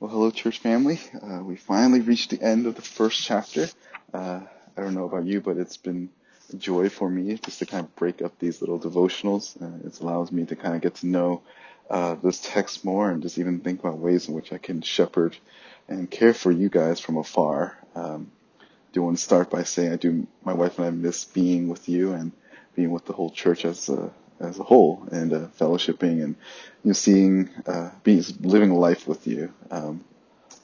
Well, hello, church family. Uh, we finally reached the end of the first chapter. Uh, I don't know about you, but it's been a joy for me just to kind of break up these little devotionals. Uh, it allows me to kind of get to know uh, this text more and just even think about ways in which I can shepherd and care for you guys from afar. Um, do want to start by saying I do. My wife and I miss being with you and being with the whole church as a as a whole and uh, fellowshipping and you know seeing uh, being living life with you. Um,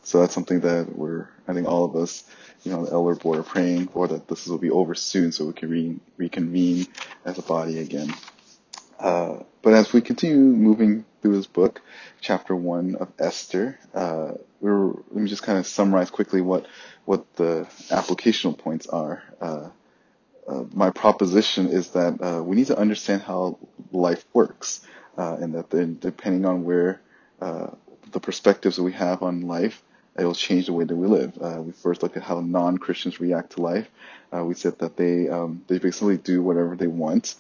so that's something that we're I think all of us you know the elder board are praying for that this will be over soon so we can re- reconvene as a body again. Uh, but as we continue moving through this book, chapter one of Esther, uh, we're, let me just kind of summarize quickly what what the applicational points are. Uh, my proposition is that uh, we need to understand how life works, uh, and that depending on where uh, the perspectives that we have on life, it will change the way that we live. Uh, we first looked at how non-Christians react to life. We said that they um, they basically do whatever they want.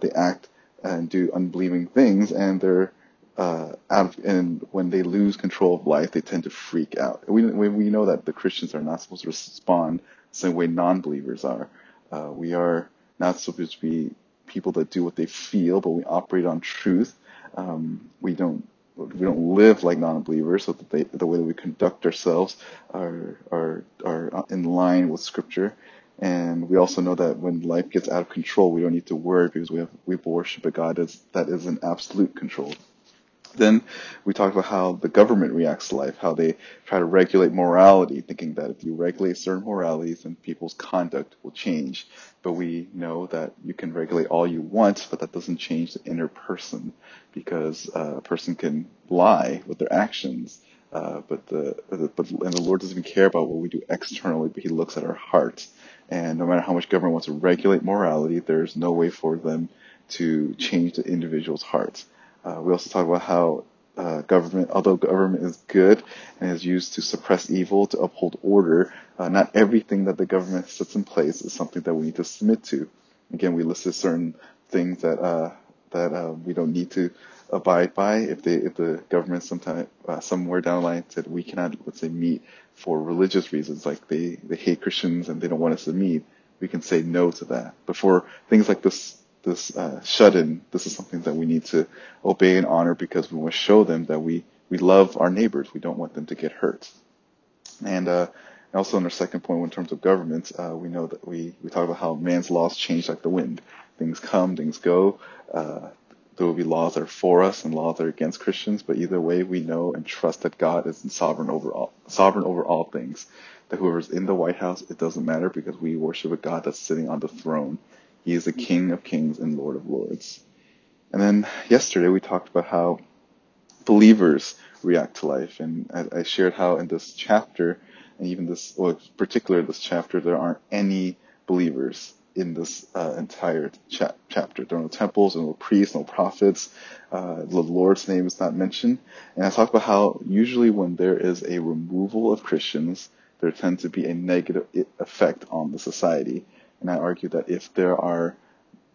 they act and do unbelieving things, and they're uh, out of, and when they lose control of life, they tend to freak out. We, we know that the Christians are not supposed to respond the same way non-believers are. Uh, we are not supposed to be people that do what they feel, but we operate on truth. Um, we don't we don't live like non-believers, so that they, the way that we conduct ourselves are are are in line with Scripture. And we also know that when life gets out of control, we don't need to worry because we have we worship a God that's, that is in absolute control. Then we talked about how the government reacts to life, how they try to regulate morality, thinking that if you regulate certain moralities, then people's conduct will change. But we know that you can regulate all you want, but that doesn't change the inner person, because uh, a person can lie with their actions. Uh, but the but and the Lord doesn't even care about what we do externally, but He looks at our heart. And no matter how much government wants to regulate morality, there's no way for them to change the individual's heart. Uh, we also talk about how uh, government, although government is good and is used to suppress evil, to uphold order, uh, not everything that the government sets in place is something that we need to submit to. Again, we listed certain things that uh, that uh, we don't need to abide by. If they, if the government sometime uh, somewhere down the line said we cannot, let's say, meet for religious reasons, like they they hate Christians and they don't want us to meet, we can say no to that. But for things like this this uh, shut-in, this is something that we need to obey and honor because we want to show them that we, we love our neighbors. We don't want them to get hurt. And uh, also in our second point, in terms of government, uh, we know that we, we talk about how man's laws change like the wind. Things come, things go. Uh, there will be laws that are for us and laws that are against Christians, but either way, we know and trust that God is sovereign over all, sovereign over all things. That whoever's in the White House, it doesn't matter because we worship a God that's sitting on the throne he is the King of Kings and Lord of Lords. And then yesterday we talked about how believers react to life, and I, I shared how in this chapter, and even this, well, particular this chapter, there aren't any believers in this uh, entire cha- chapter. There are no temples, no priests, no prophets. Uh, the Lord's name is not mentioned. And I talked about how usually when there is a removal of Christians, there tends to be a negative effect on the society. And I argue that if there are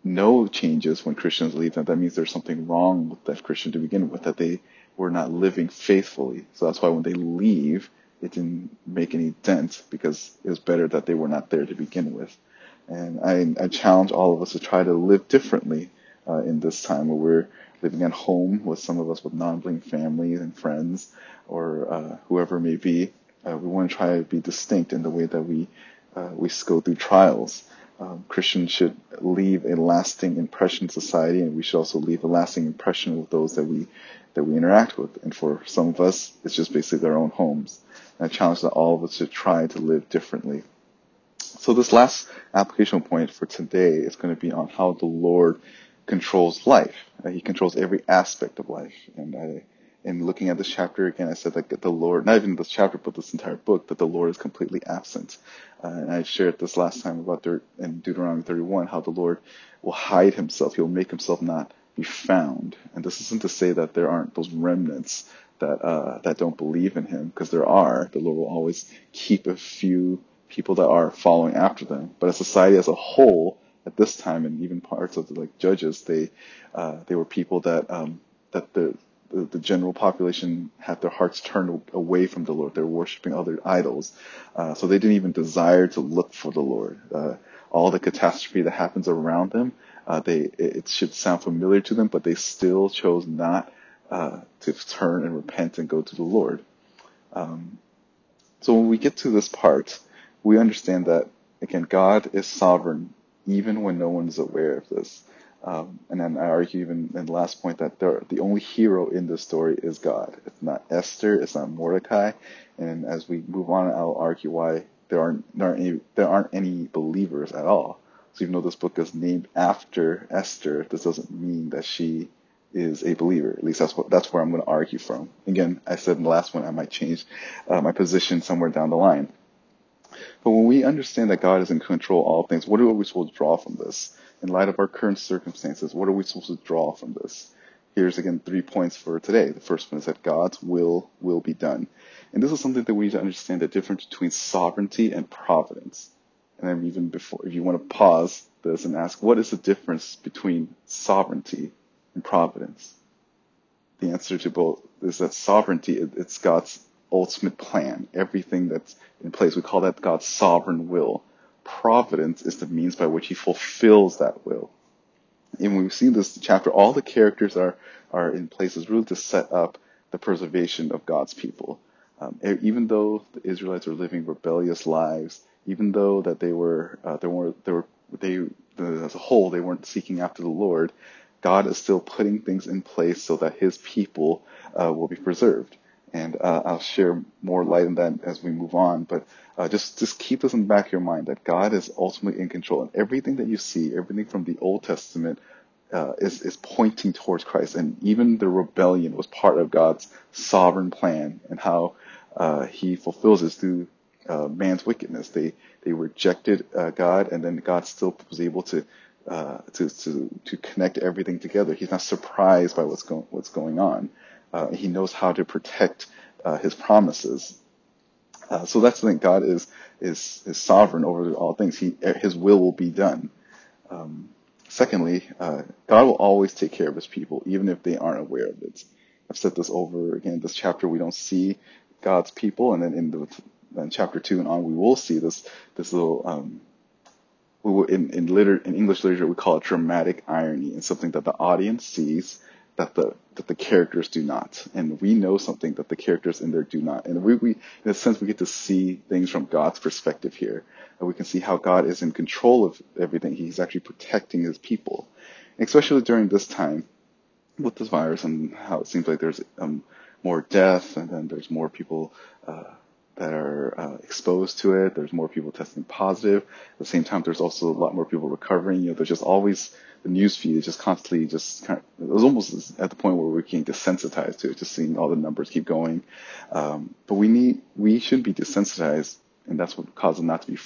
no changes when Christians leave, then that means there's something wrong with that Christian to begin with, that they were not living faithfully. So that's why when they leave, it didn't make any dent because it was better that they were not there to begin with. And I, I challenge all of us to try to live differently uh, in this time where we're living at home with some of us with non-believing families and friends or uh, whoever may be. Uh, we want to try to be distinct in the way that we uh, we go through trials. Um, Christians should leave a lasting impression in society, and we should also leave a lasting impression with those that we that we interact with. And for some of us, it's just basically their own homes. And I challenge that all of us should try to live differently. So this last application point for today is going to be on how the Lord controls life. Uh, he controls every aspect of life, and I in looking at this chapter again, I said that the Lord, not even this chapter, but this entire book, that the Lord is completely absent. Uh, and I shared this last time about in Deuteronomy 31, how the Lord will hide himself. He'll make himself not be found. And this isn't to say that there aren't those remnants that, uh, that don't believe in him, because there are. The Lord will always keep a few people that are following after them. But a society as a whole, at this time, and even parts of the like judges, they, uh, they were people that, um, that the, the, general population had their hearts turned away from the Lord. They were worshiping other idols. Uh, so they didn't even desire to look for the Lord. Uh, all the catastrophe that happens around them, uh, they it should sound familiar to them, but they still chose not uh, to turn and repent and go to the Lord. Um, so when we get to this part, we understand that again, God is sovereign even when no one is aware of this. Um, and then I argue even in the last point that the only hero in this story is God. It's not Esther, it's not Mordecai. And as we move on, I'll argue why there aren't, there aren't, any, there aren't any believers at all. So even though this book is named after Esther, this doesn't mean that she is a believer. At least that's what that's where I'm going to argue from. Again, I said in the last one I might change uh, my position somewhere down the line. But when we understand that God is in control of all things, what are we supposed to draw from this? In light of our current circumstances, what are we supposed to draw from this? Here's again three points for today. The first one is that God's will will be done. And this is something that we need to understand the difference between sovereignty and providence. And then even before, if you want to pause this and ask, what is the difference between sovereignty and providence? The answer to both is that sovereignty, it's God's ultimate plan, everything that's in place. We call that God's sovereign will. Providence is the means by which he fulfills that will. And we've seen this chapter, all the characters are, are in places really to set up the preservation of God's people. Um, even though the Israelites were living rebellious lives, even though that they were, uh, they were, they were, they, as a whole, they weren't seeking after the Lord, God is still putting things in place so that his people uh, will be preserved and uh, I'll share more light on that as we move on. But uh, just just keep this in the back of your mind that God is ultimately in control, and everything that you see, everything from the Old Testament, uh, is is pointing towards Christ, and even the rebellion was part of God's sovereign plan and how uh, He fulfills this through uh, man's wickedness. They they rejected uh, God, and then God still was able to. to to to connect everything together. He's not surprised by what's going what's going on. Uh, he knows how to protect uh, his promises. Uh, so that's the thing. God is, is, is sovereign over all things. He, his will will be done. Um, secondly, uh, God will always take care of his people, even if they aren't aware of it. I've said this over again. This chapter, we don't see God's people, and then in the in chapter two and on, we will see this this little um, we will, in in, liter, in English literature we call it dramatic irony, and something that the audience sees that the that the characters do not, and we know something that the characters in there do not. And we, we in a sense, we get to see things from God's perspective here, and we can see how God is in control of everything. He's actually protecting His people, especially during this time with this virus and how it seems like there's um, more death, and then there's more people. Uh, that are uh, exposed to it. There's more people testing positive. At the same time, there's also a lot more people recovering. You know, there's just always the news feed is just constantly just kind of, it was almost at the point where we're getting desensitized to it, just seeing all the numbers keep going. Um, but we need, we should be desensitized, and that's what causes us not to be,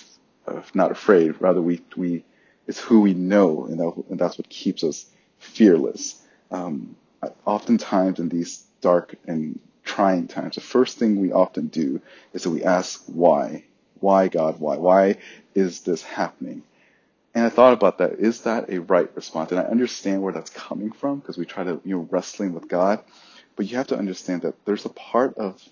uh, not afraid. Rather, we, we, it's who we know, and, that, and that's what keeps us fearless. Um, oftentimes in these dark and trying times, the first thing we often do is that we ask why. Why, God? Why? Why is this happening? And I thought about that. Is that a right response? And I understand where that's coming from because we try to, you know, wrestling with God. But you have to understand that there's a part of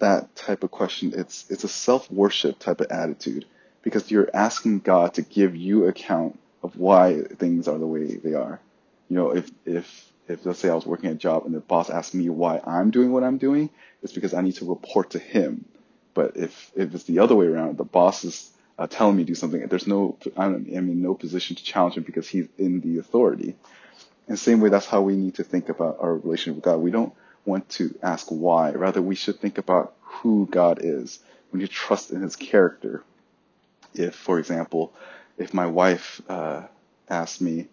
that type of question. It's, it's a self-worship type of attitude because you're asking God to give you account of why things are the way they are. You know, if, if, if let's say I was working a job and the boss asked me why I'm doing what I'm doing, it's because I need to report to him. But if, if it's the other way around, the boss is uh, telling me to do something. There's no, I'm in no position to challenge him because he's in the authority. And same way, that's how we need to think about our relationship with God. We don't want to ask why. Rather, we should think about who God is. We need to trust in his character. If, for example, if my wife uh, asked me,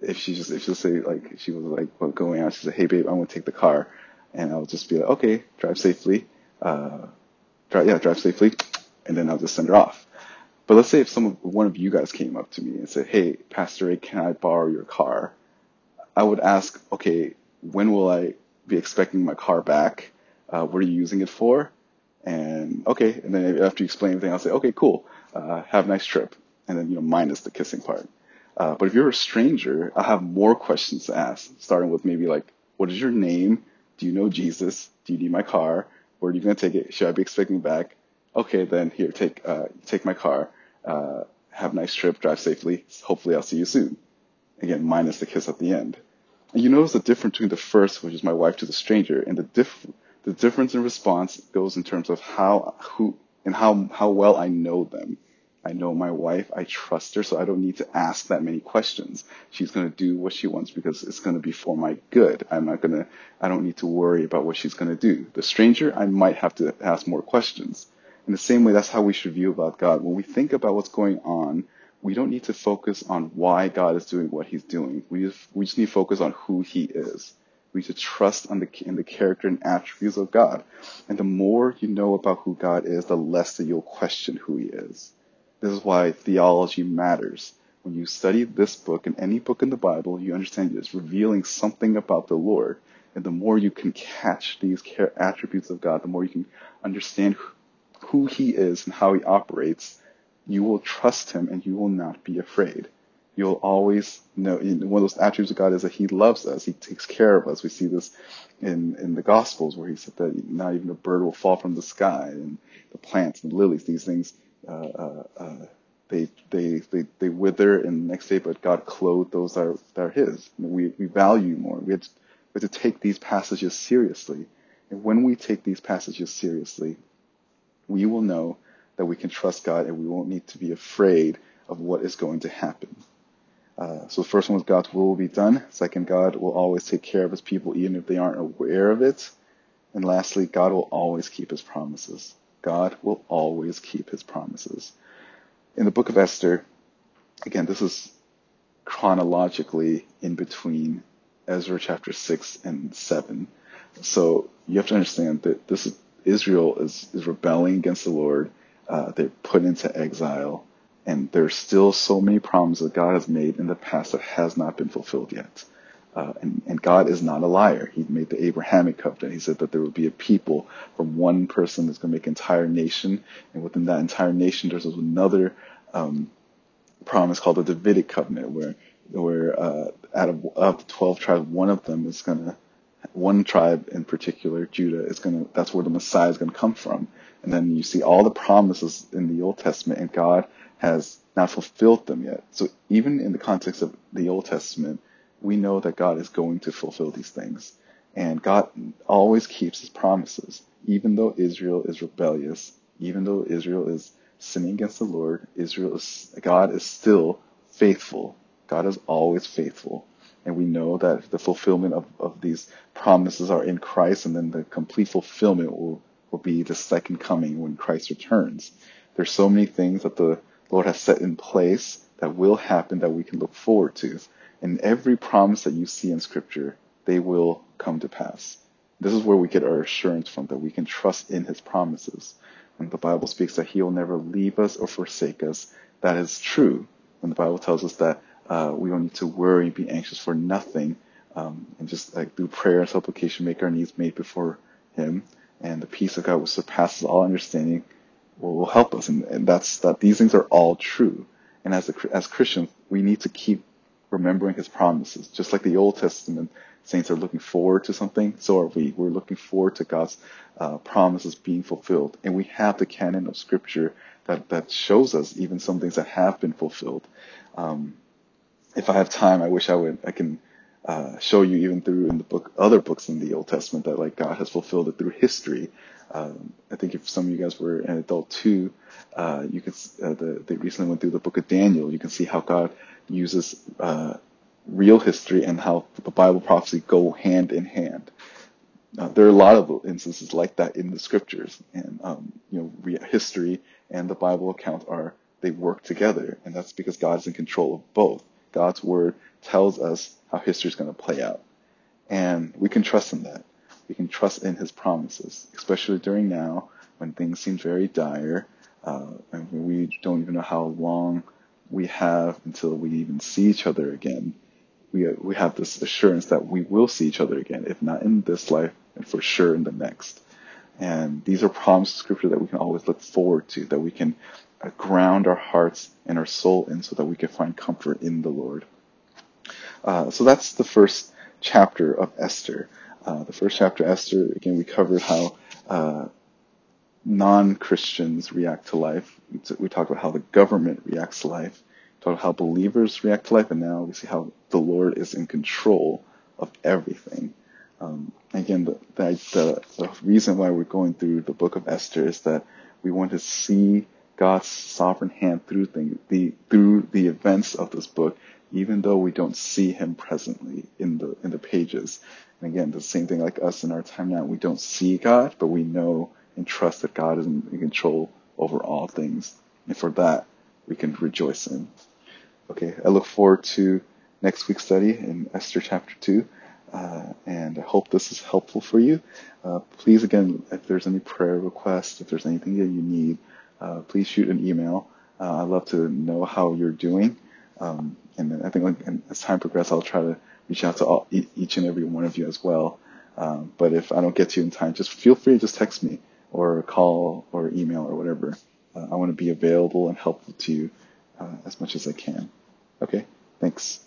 if she just, if she'll say, like, she was like well, going out, she said, hey, babe, I'm to take the car. And I'll just be like, okay, drive safely. Uh, drive, yeah, drive safely. And then I'll just send her off. But let's say if some one of you guys came up to me and said, "Hey, Pastor A, can I borrow your car?" I would ask, "Okay, when will I be expecting my car back? Uh, what are you using it for?" And okay, and then after you explain everything, I'll say, "Okay, cool. Uh, have a nice trip." And then you know, minus the kissing part. Uh, but if you're a stranger, I have more questions to ask, starting with maybe like, What is your name? Do you know Jesus? Do you need my car? Where are you going to take it? Should I be expecting back? Okay, then here, take uh, take my car. Uh, have a nice trip. Drive safely. Hopefully, I'll see you soon. Again, minus the kiss at the end. And you notice the difference between the first, which is my wife to the stranger, and the diff the difference in response goes in terms of how who and how how well I know them. I know my wife. I trust her, so I don't need to ask that many questions. She's going to do what she wants because it's going to be for my good. I'm not going to, I don't need to worry about what she's going to do. The stranger, I might have to ask more questions. In the same way, that's how we should view about God. When we think about what's going on, we don't need to focus on why God is doing what he's doing. We just, we just need to focus on who he is. We need to trust on the, in the character and attributes of God. And the more you know about who God is, the less that you'll question who he is. This is why theology matters. When you study this book and any book in the Bible, you understand it's revealing something about the Lord. And the more you can catch these attributes of God, the more you can understand who He is and how He operates, you will trust Him and you will not be afraid. You'll always know, one of those attributes of God is that He loves us. He takes care of us. We see this in, in the Gospels where He said that not even a bird will fall from the sky and the plants and lilies, these things Uh, uh, uh, they, they, they, they wither and the next day, but God clothed those that are, that are His. We, we value more. We have, to, we have to take these passages seriously. And when we take these passages seriously, we will know that we can trust God and we won't need to be afraid of what is going to happen. Uh, so the first one was God's will will be done. Second, God will always take care of his people even if they aren't aware of it. And lastly, God will always keep his promises. God will always keep his promises. In the book of Esther, again, this is chronologically in between Ezra chapter 6 and 7. So you have to understand that this is, Israel is, is rebelling against the Lord. Uh, they're put into exile. And there's still so many promises that God has made in the past that has not been fulfilled yet. Uh, and, and, God is not a liar. He made the Abrahamic covenant. He said that there would be a people from one person that's going to make an entire nation, and within that entire nation, there's another um, promise called the Davidic covenant, where where uh, out of, of the twelve tribes, one of them is going to one tribe in particular, Judah, is going to that's where the Messiah is going to come from. And then you see all the promises in the Old Testament, and God has not fulfilled them yet. So even in the context of the Old Testament we know that God is going to fulfill these things. And God always keeps his promises. Even though Israel is rebellious, even though Israel is sinning against the Lord, Israel is, God is still faithful. God is always faithful. And we know that the fulfillment of, of these promises are in Christ, and then the complete fulfillment will, will be the second coming when Christ returns. There's so many things that the Lord has set in place that will happen that we can look forward to. And every promise that you see in Scripture, they will come to pass. This is where we get our assurance from, that we can trust in His promises. When the Bible speaks that He will never leave us or forsake us, that is true. When the Bible tells us that uh, we don't need to worry and be anxious for nothing, um, and just like through prayer and supplication, make our needs made before Him, and the peace of God, which surpasses all understanding, will, will help us. And, and that's that. These things are all true. And as a, as Christians, we need to keep remembering his promises. Just like the Old Testament saints are looking forward to something, so are we. We're looking forward to God's uh, promises being fulfilled. And we have the canon of scripture that, that shows us even some things that have been fulfilled. Um, if I have time, I wish I would, I can uh, show you even through in the book, other books in the Old Testament that like God has fulfilled it through history. Um, I think if some of you guys were an adult too, uh, you could, uh, the, they recently went through the book of Daniel. You can see how God uses uh, real history and how the Bible prophecy go hand in hand. Uh, there are a lot of instances like that in the scriptures, and um, you know, history and the Bible account are they work together, and that's because God's in control of both. God's word tells us how history is going to play out, and we can trust in that. We can trust in His promises, especially during now when things seem very dire, uh, and we don't even know how long we have until we even see each other again. We, we have this assurance that we will see each other again, if not in this life, and for sure in the next. And these are promises of scripture that we can always look forward to, that we can uh, ground our hearts and our soul in so that we can find comfort in the Lord. Uh, so that's the first chapter of Esther. Uh, the first chapter, Esther, again, we covered how uh, non-Christians react to life. We talked about how the government reacts to life. We talked about how believers react to life, and now we see how the Lord is in control of everything. Um, again, the, the, the reason why we're going through the book of Esther is that we want to see God's sovereign hand through things, the through the events of this book, even though we don't see Him presently in the in the pages. And again, the same thing like us in our time now. We don't see God, but we know and trust that God is in control over all things. And for that, we can rejoice in. Okay, I look forward to next week's study in Esther chapter 2. Uh, and I hope this is helpful for you. Uh, please, again, if there's any prayer requests, if there's anything that you need, uh, please shoot an email. Uh, I'd love to know how you're doing. Um, and I think as time progresses, I'll try to reach out to all, each and every one of you as well. Um, but if I don't get to you in time, just feel free to just text me or call or email or whatever. Uh, I want to be available and helpful to you uh, as much as I can. Okay, thanks.